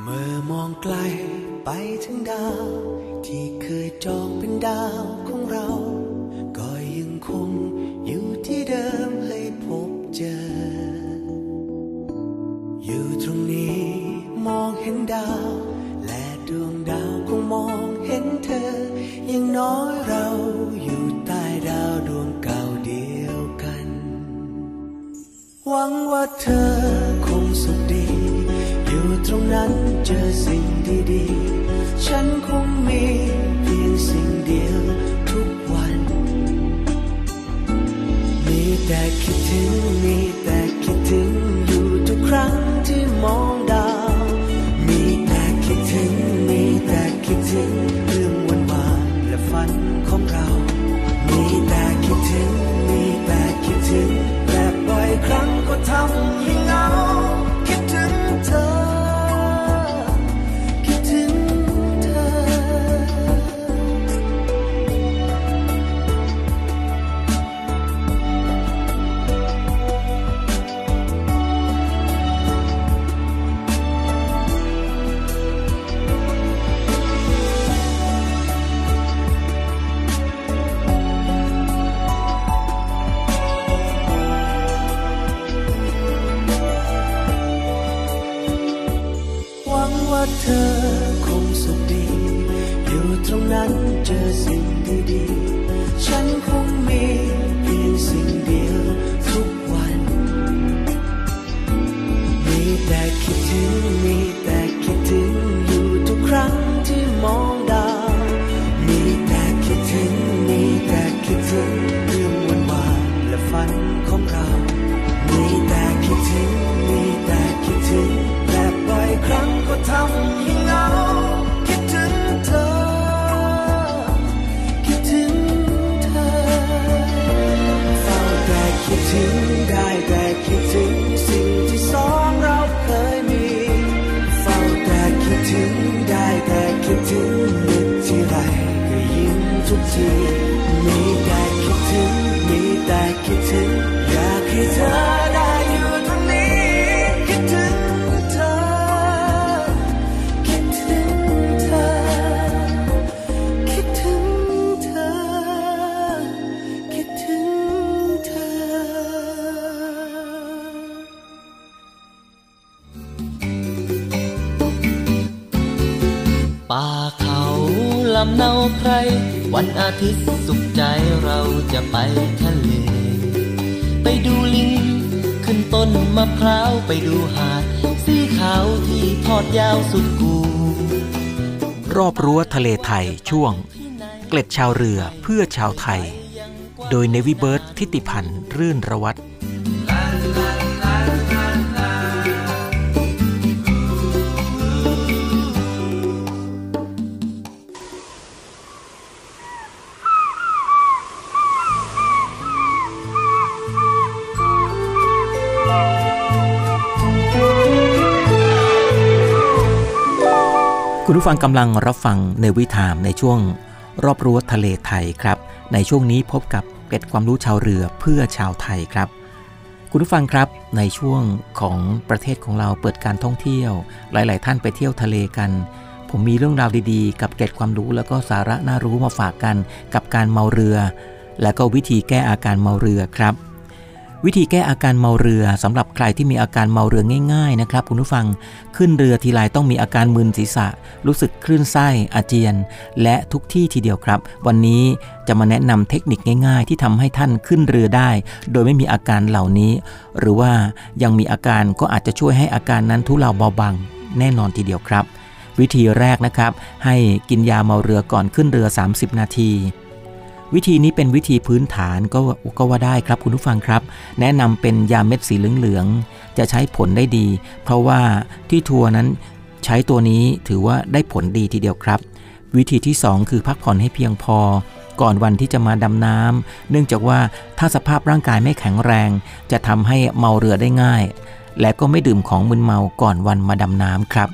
เมื่อมองไกลไปถึงดาว ที่เคยจองเป็นดาวของเรา ก็ยังคงอยู่ที่เดิมให้พบเจอ อยู่ตรงนี้มองเห็นดาว และดวงดาวคงมองเห็นเธอ ยังน้อยเราอยู่ใต้ดาวดวงเก่าเดียวกัน หวังว่าเธอ ตรงนั้นเจอสิ่งดีๆ ฉันคงมีเพียงสิ่งเดียวทุกวัน มีแต่คิดถึงมี ทะเลไทยช่วง เกล็ดชาวเรือเพื่อชาวไทย โดยเนวิเบิร์ตทิติพันธ์รื่นระวัต คุณผู้ฟังกำลังรับฟังในวิถามในช่วงรอบรั้วทะเลไทยครับ ในช่วงนี้พบกับเกร็ดความรู้ชาวเรือเพื่อชาวไทยครับ คุณผู้ฟังครับในช่วงของประเทศของเราเปิดการท่องเที่ยว หลาย ๆ ท่านไปเที่ยวทะเลกัน ผมมีเรื่องราวดีๆ กับเกร็ดความรู้แล้วก็สาระน่ารู้มาฝากกัน กับการเมาเรือ และก็วิธีแก้อาการเมาเรือครับ วิธีแก้อาการเมาเรือสำหรับใครที่มีอาการเมาเรือง่าย ๆ นะครับ คุณผู้ฟังขึ้นเรือทีไรต้องมีอาการมึนศีรษะ รู้สึกคลื่นไส้อาเจียน และทุกที่ทีเดียวครับ วันนี้จะมาแนะนำเทคนิคง่าย ๆ ที่ทำให้ท่านขึ้นเรือได้ โดยไม่มีอาการเหล่านี้ หรือว่ายังมีอาการก็อาจจะช่วยให้อาการนั้นทุเลาเบาบางแน่นอนทีเดียวครับ วิธีแรกนะครับ ให้กินยาเมาเรือก่อนขึ้นเรือ 30 นาที วิธีนี้เป็นวิธีพื้นฐานก็ก็ว่าได้ครับคุณผู้ฟังครับ แนะนำเป็นยาเม็ดสีเหลืองๆจะใช้ผลได้ดี เพราะว่าที่ทัวร์นั้นใช้ตัวนี้ถือว่าได้ผลดีทีเดียวครับ วิธีที่ 2 คือพักผ่อนให้เพียงพอ ก่อนวันที่จะมาดำน้ำเนื่องจากว่าถ้าสภาพร่างกายไม่แข็งแรง จะทำให้เมาเรือได้ง่าย และก็ไม่ดื่มของมึนเมาก่อนวันมาดำน้ำครับ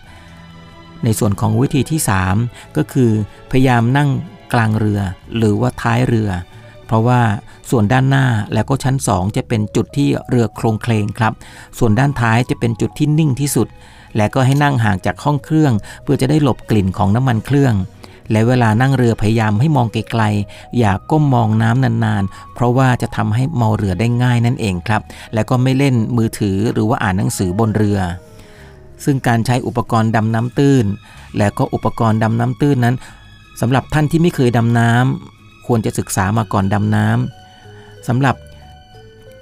ในส่วนของวิธีที่ 3 ก็คือพยายามนั่ง กลางเรือ หรือว่าท้ายเรือ เพราะว่าส่วนด้านหน้าแล้วก็ชั้น 2 จะเป็นจุดที่เรือโครงเคลงครับ ส่วนด้านท้ายจะเป็นจุดที่นิ่งที่สุด และก็ให้นั่งห่างจากห้องเครื่อง เพื่อจะได้หลบกลิ่นของน้ำมันเครื่องและเวลานั่งเรือพยายามให้มองไกลๆ อย่าก้มมองน้ำนานๆ เพราะว่าจะทำให้เมาเรือได้ง่ายนั่นเองครับ และก็ไม่เล่นมือถือหรือว่าอ่านหนังสือบนเรือ ซึ่งการใช้อุปกรณ์ดำน้ำตื้น และก็อุปกรณ์ดำน้ำตื้นนั้น สำหรับท่านที่ไม่เคยดำน้ำควรจะศึกษามาก่อนดำน้ำสำหรับ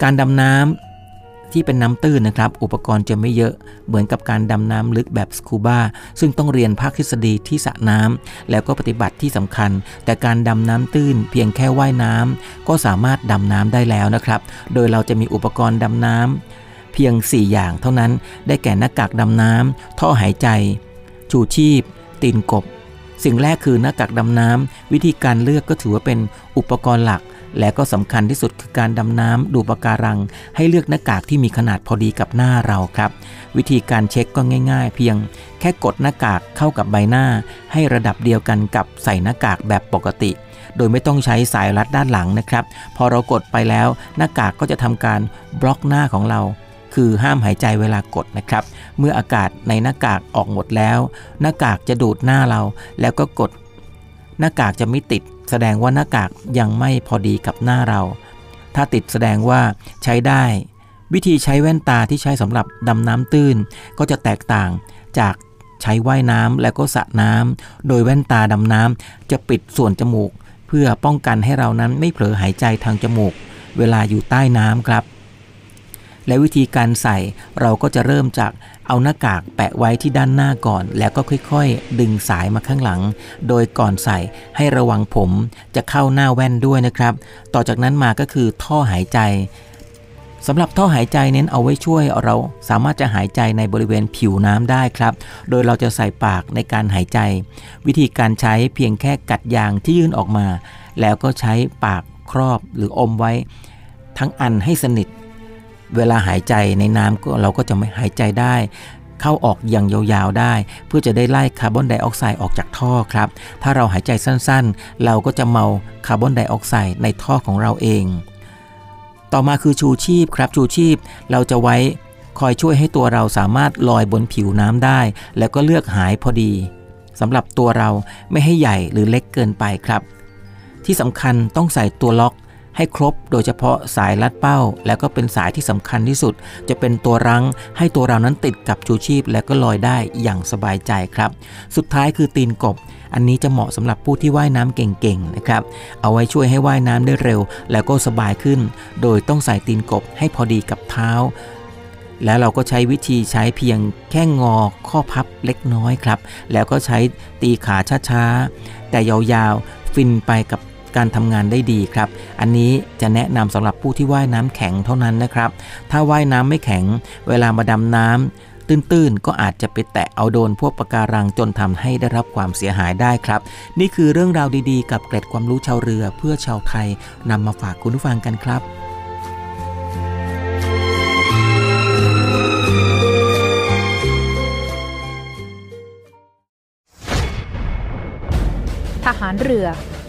การดำน้ำที่เป็นน้ำตื้นนะครับ อุปกรณ์จะไม่เยอะเหมือนกับการดำน้ำลึกแบบสคูบาซึ่งต้องเรียนภาคทฤษฎีที่สระน้ำแล้วก็ปฏิบัติที่สำคัญ แต่การดำน้ำตื้นเพียงแค่ว่ายน้ำก็สามารถดำน้ำได้แล้วนะครับ โดยเราจะมีอุปกรณ์ดำน้ำเพียง 4 อย่างเท่านั้นได้แก่หน้ากากดำน้ำท่อหายใจ ชูชีพ ตีนกบ สิ่งแรกคือหน้ากากดำน้ำวิธีการเลือกก็ถือว่าเป็นอุปกรณ์หลัก และก็สำคัญที่สุดคือการดำน้ำดูปะการัง ให้เลือกหน้ากากที่มีขนาดพอดีกับหน้าเราครับ วิธีการเช็คก็ง่าย ๆ เพียง แค่กดหน้ากากเข้ากับใบหน้า ให้ระดับเดียวกันกับใส่หน้ากากแบบปกติ โดยไม่ต้องใช้สายรัดด้านหลังนะครับ พอเรากดไปแล้วหน้ากากก็จะทำการบล็อกหน้าของเรา คือห้ามหายใจเวลากดนะครับ เมื่ออากาศในหน้ากากออกหมดแล้ว หน้ากากจะดูดหน้าเรา แล้วก็กด หน้ากากจะไม่ติด แสดงว่าหน้ากากยังไม่พอดีกับหน้าเรา ถ้าติดแสดงว่าใช้ได้ วิธีใช้แว่นตาที่ใช้สำหรับดำน้ำตื้น ก็จะแตกต่างจากใช้ว่ายน้ำและก็สระน้ำโดยแว่นตาดำน้ำจะปิดส่วนจมูก เพื่อป้องกันให้เรานั้นไม่เผลอหายใจทางจมูก เวลาอยู่ใต้น้ำครับ และวิธีการใส่เราก็จะเริ่มจากเอาหน้ากากแปะไว้ที่ด้านหน้าก่อน แล้วก็ค่อยๆ ดึงสายมาข้างหลัง โดยก่อนใส่ให้ระวังผมจะเข้าหน้าแว่นด้วยนะครับ ต่อจากนั้นมาก็คือท่อหายใจสำหรับท่อหายใจเน้นเอาไว้ช่วยเราสามารถจะหายใจในบริเวณผิวน้ำได้ครับ โดยเราจะใส่ปากในการหายใจ วิธีการใช้เพียงแค่กัดยางที่ยื่นออกมา แล้วก็ใช้ปากครอบหรืออมไว้ ทั้งอันให้สนิท เวลาหายใจในน้ำก็เราก็จะไม่หายใจได้ เข้าออกอย่างยาวๆได้ เพื่อจะได้ไล่คาร์บอนไดออกไซด์ออกจากท่อครับ ถ้าเราหายใจสั้นๆ เราก็จะเมาคาร์บอนไดออกไซด์ในท่อของเราเอง ต่อมาคือชูชีพครับชูชีพเราจะไว้คอยช่วยให้ตัวเราสามารถลอยบนผิวน้ำได้ แล้วก็เลือกหายพอดีสำหรับตัวเราไม่ให้ใหญ่หรือเล็กเกินไปครับ ที่สำคัญต้องใส่ตัวล็อก ให้ครบโดยเฉพาะสายลัดเป้า แล้วก็เป็นสายที่สำคัญที่สุด จะเป็นตัวรั้งให้ตัวเรานั้นติดกับชูชีพ และก็ลอยได้อย่างสบายใจครับ สุดท้ายคือตีนกบ อันนี้จะเหมาะสำหรับผู้ที่ว่ายน้ำเก่งๆนะครับเอาไว้ช่วยให้ว่ายน้ำได้เร็ว แล้วก็สบายขึ้น โดยต้องใส่ตีนกบให้พอดีกับเท้าแล้วเราก็ใช้วิธีใช้เพียงแค่งอข้อพับเล็กน้อยครับ แล้วก็ใช้ตีขาช้าๆ แต่ยาวๆ ฟินไปกับ การทำงานได้ดีครับ อันนี้จะแนะนำสำหรับผู้ที่ว่ายน้ำแข็งเท่านั้นนะครับ ถ้าว่ายน้ำไม่แข็ง เวลามาดำน้ำตื้นๆ ก็อาจจะไปแตะเอาโดนพวกปะการังจนทำให้ได้รับความเสียหายได้ครับ นี่คือเรื่องราวดีๆ กับเกร็ดความรู้ชาวเรือเพื่อชาวไทยนำมาฝากคุณผู้ฟังกันครับทหารเรือ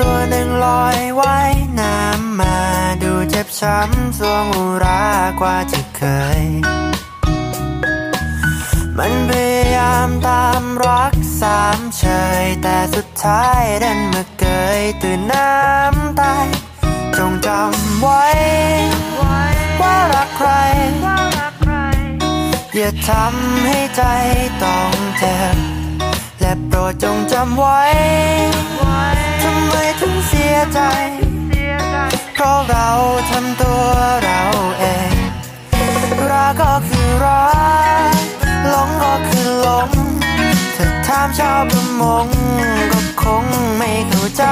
ตัวหนึ่งลอยว่ายน้ำมาดูเจ็บช้ำสวงอุรากว่าที่เคย มันพยายามตามรักสามเชยแต่สุดท้ายดันมาเกยตื่นน้ำตายจงจำไว้ ว่ารักใคร อย่าทำให้ใจต้องเจ็บและโปรดจงจำไว้ ไมถึงเสียใจ เพราะเราทำตัวเราเอง รักก็คือรักหลงก็คือหลงถ้าถามชาวประมงก็คงไม่เข้าใจ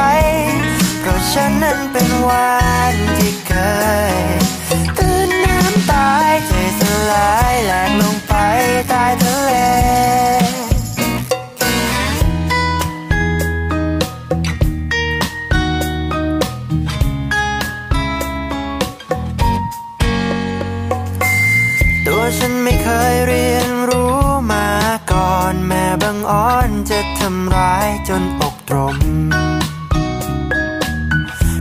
เพราะฉันนั้นเป็นวันที่เคยตื่นน้ำตายใจสลายแหลกลงไปใต้ทะเล ฉันไม่เคยเรียนรู้มาก่อนแม่บังอ่อนจะทำร้ายจนอกตรม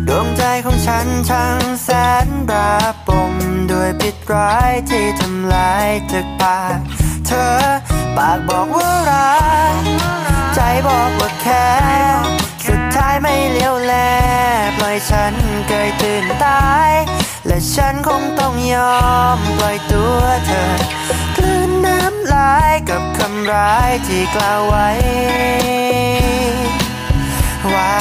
ดวงใจของฉันช่างแสนระปมด้วยพิษร้ายที่ทำลายจากปากเธอ ปากบอกว่ารักใจบอกว่าแค่สุดท้ายไม่เลี้ยวแลปล่อยฉันเกยตื่นตาย และฉันคงต้องยอมปล่อยตัวเธอกลืนน้ำลายกับคำร้ายที่กล่าวไว้ ว่า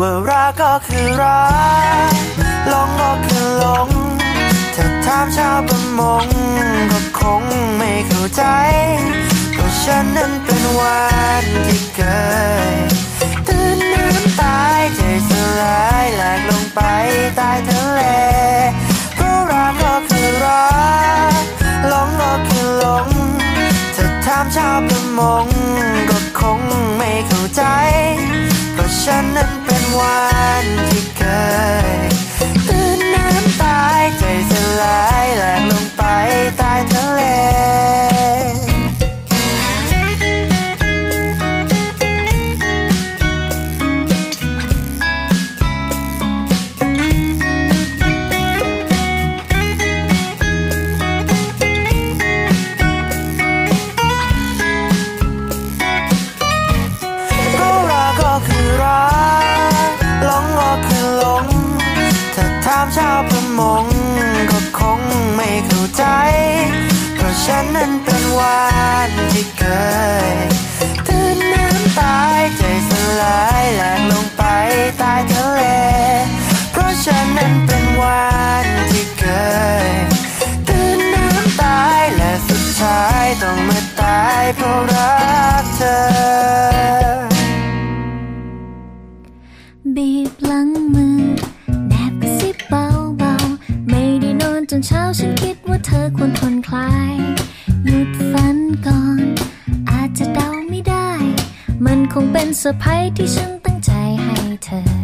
ว่ารักก็คือรักหลงก็คือหลงถ้าถามชาวประมงก็คงไม่เข้าใจเพราะฉันนั้นเป็นวันที่เคย สลายแหลกลงไปใต้ทะเลเพราะรักก็คือรักหลงก็คือหลงถ้าถามชาวประมงก็คงไม่เข้าใจ เพราะฉันนั้นเป็นวันที่เคยตื่นน้ำตายใจสลายแหลกลงไปใต้ทะเล ราะรักเธอ บีบหลังมือแนบกระซิบเบาๆ ไม่ได้นอนจนเช้าฉันคิดว่าเธอควรผ่อนคลาย หยุดฝันก่อน อาจจะเดาไม่ได้ มันคงเป็นเซอร์ไพรส์ที่ฉันตั้งใจให้เธอ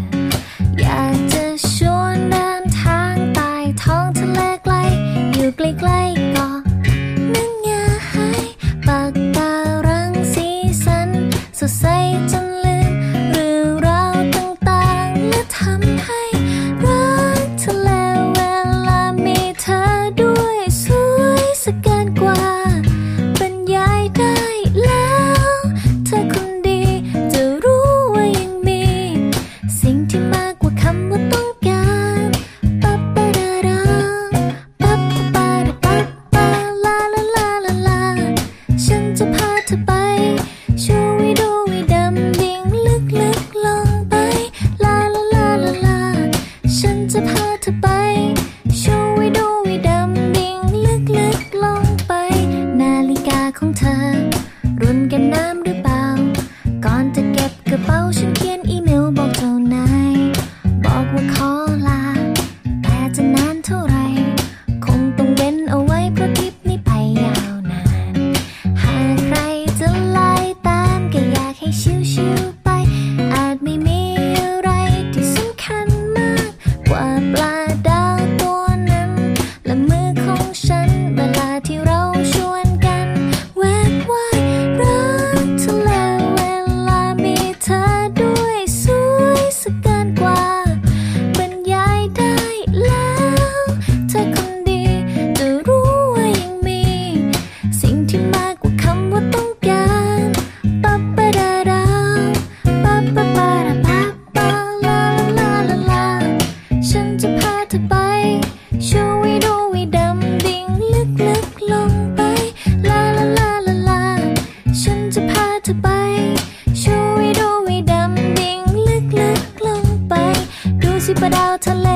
ปล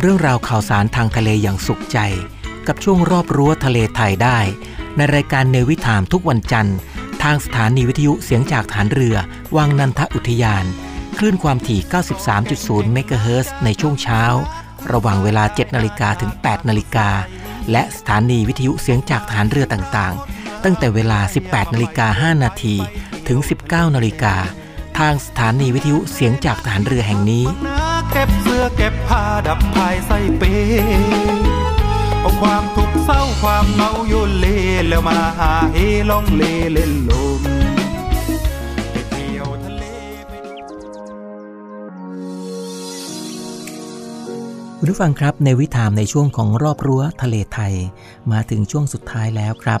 เรื่องราวข่าวสารทางทะเลอย่างสุขใจ กับช่วงรอบรั้วทะเลไทยได้ ในรายการเนวิถามทุกวันจันทร์ ทางสถานีวิทยุเสียงจากฐานเรือ วังนันทอุทยาน คลื่นความถี่ 93.0 เมกะเฮิรตซ์ในช่วงเช้า ระหว่างเวลา 7 นาฬิกาถึง 8 นาฬิกา และสถานีวิทยุเสียงจากฐานเรือต่างๆ ตั้งแต่เวลา 18 นาฬิกา 5 นาทีถึง 19 นาฬิกาทางสถานีวิทยุเสียงจากฐานเรือแห่งนี้ เก็บเสื้อเก็บผ้าดับภายใส่เปเอาความทุกข์เศร้าความเหงาโยนเลแล้วมาหาเฮล่องเลเล่นลมไปเที่ยวทะเลคุณผู้ฟังครับในวิถามในช่วงของรอบรั้วทะเลไทย มาถึงช่วงสุดท้ายแล้วครับ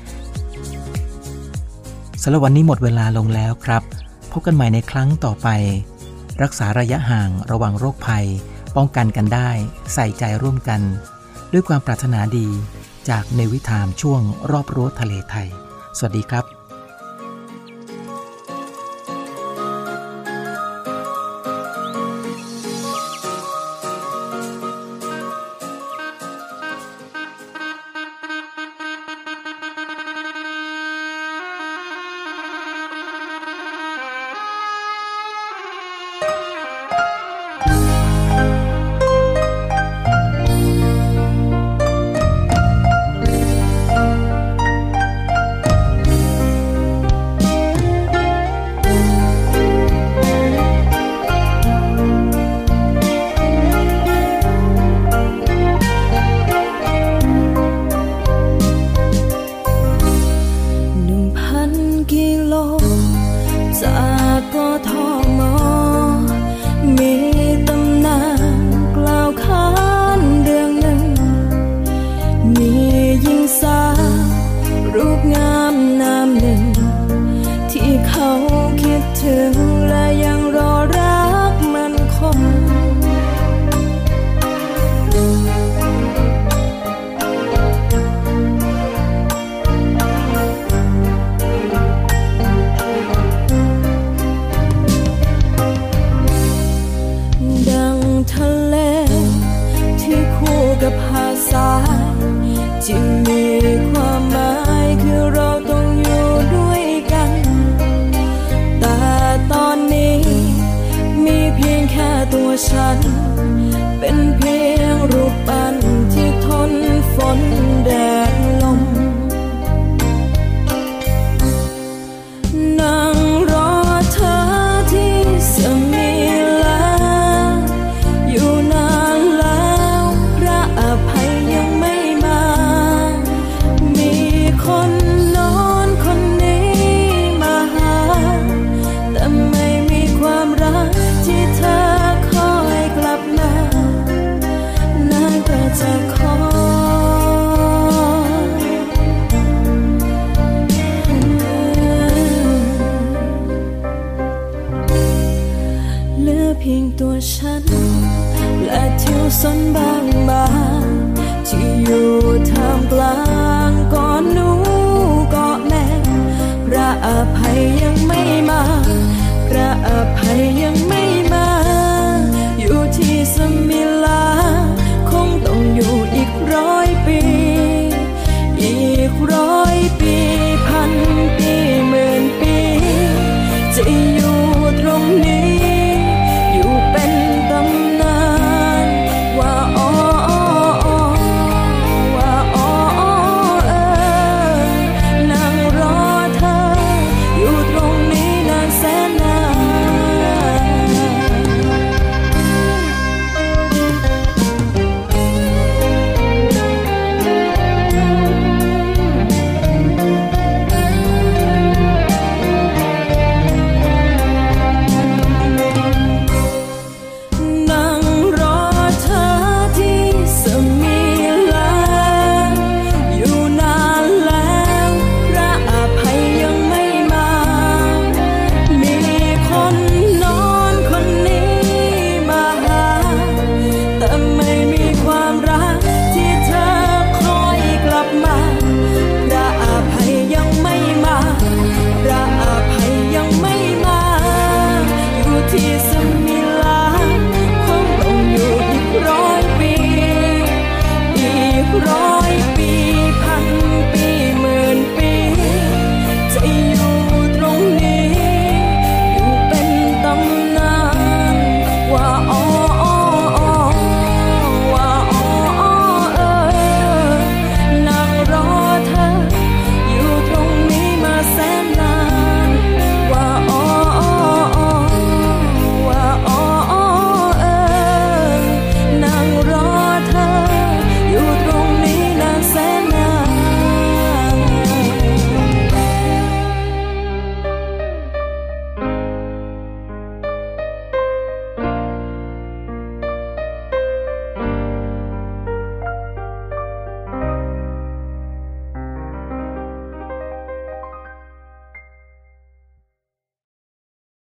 สำหรับวันนี้หมดเวลาลงแล้วครับ พบกันใหม่ในครั้งต่อไป รักษาระยะห่างระวังโรคภัย ป้องกันกันได้ ใส่ใจร่วมกัน ด้วยความปรารถนาดีจากในวิถามช่วงรอบรั้วทะเลไทย สวัสดีครับ